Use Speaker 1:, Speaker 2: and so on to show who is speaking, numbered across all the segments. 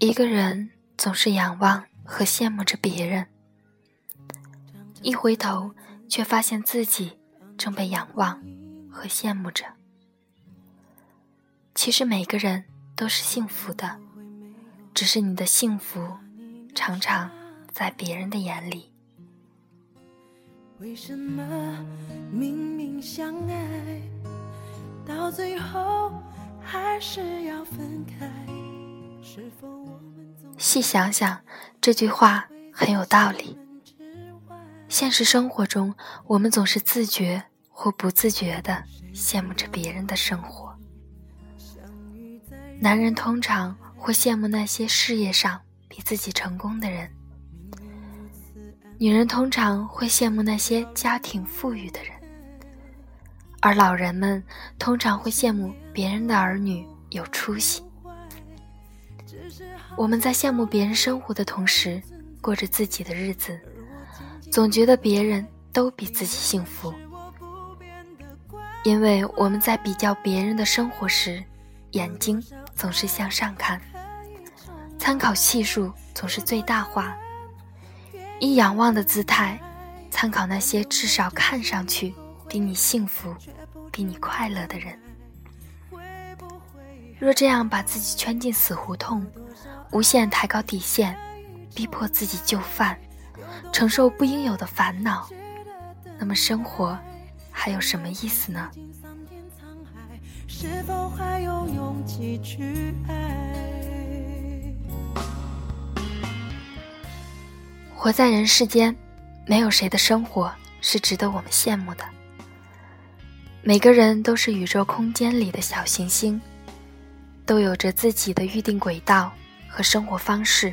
Speaker 1: 一个人总是仰望和羡慕着别人，一回头却发现自己正被仰望和羡慕着。其实每个人都是幸福的，只是你的幸福常常在别人的眼里。为什么明明相爱，到最后还是要分开？是否细想想，这句话很有道理。现实生活中，我们总是自觉或不自觉地羡慕着别人的生活。男人通常会羡慕那些事业上比自己成功的人，女人通常会羡慕那些家庭富裕的人，而老人们通常会羡慕别人的儿女有出息。我们在羡慕别人生活的同时，过着自己的日子，总觉得别人都比自己幸福。因为我们在比较别人的生活时，眼睛总是向上看，参考系数总是最大化，以仰望的姿态，参考那些至少看上去比你幸福、比你快乐的人。若这样把自己圈进死胡同，无限抬高底线，逼迫自己就范，承受不应有的烦恼，那么生活还有什么意思呢？活在人世间，没有谁的生活是值得我们羡慕的。每个人都是宇宙空间里的小行星。都有着自己的预定轨道和生活方式。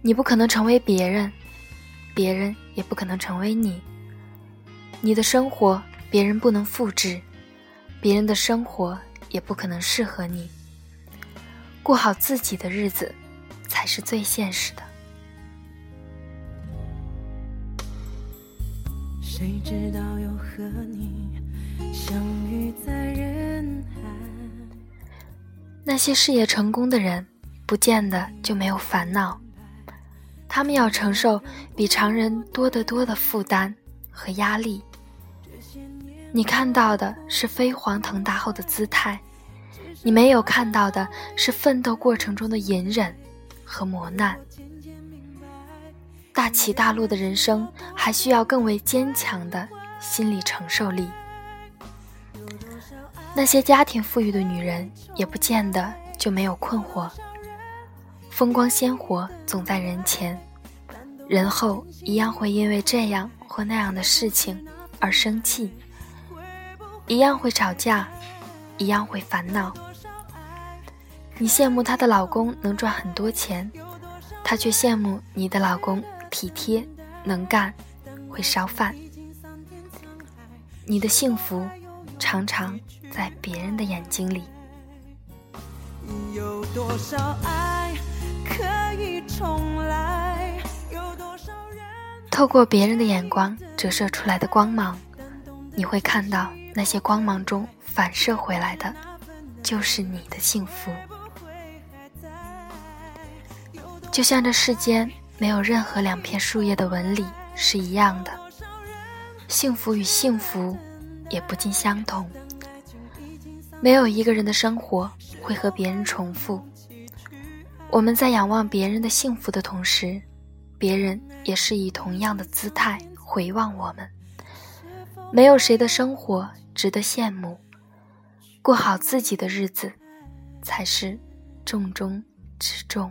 Speaker 1: 你不可能成为别人，别人也不可能成为你。你的生活别人不能复制，别人的生活也不可能适合你。过好自己的日子，才是最现实的。谁知道又和那些事业成功的人，不见得就没有烦恼，他们要承受比常人多得多的负担和压力。你看到的是飞黄腾达后的姿态，你没有看到的是奋斗过程中的隐忍和磨难。大起大落的人生，还需要更为坚强的心理承受力。那些家庭富裕的女人，也不见得就没有困惑。风光鲜活总在人前，人后一样会因为这样或那样的事情而生气，一样会吵架，一样会烦恼。你羡慕她的老公能赚很多钱，她却羡慕你的老公体贴、能干、会烧饭。你的幸福。常常在别人的眼睛里。透过别人的眼光折射出来的光芒，你会看到那些光芒中反射回来的，就是你的幸福。就像这世间没有任何两片树叶的纹理是一样的，幸福与幸福。也不尽相同。没有一个人的生活会和别人重复。我们在仰望别人的幸福的同时，别人也是以同样的姿态回望我们。没有谁的生活值得羡慕，过好自己的日子，才是重中之重。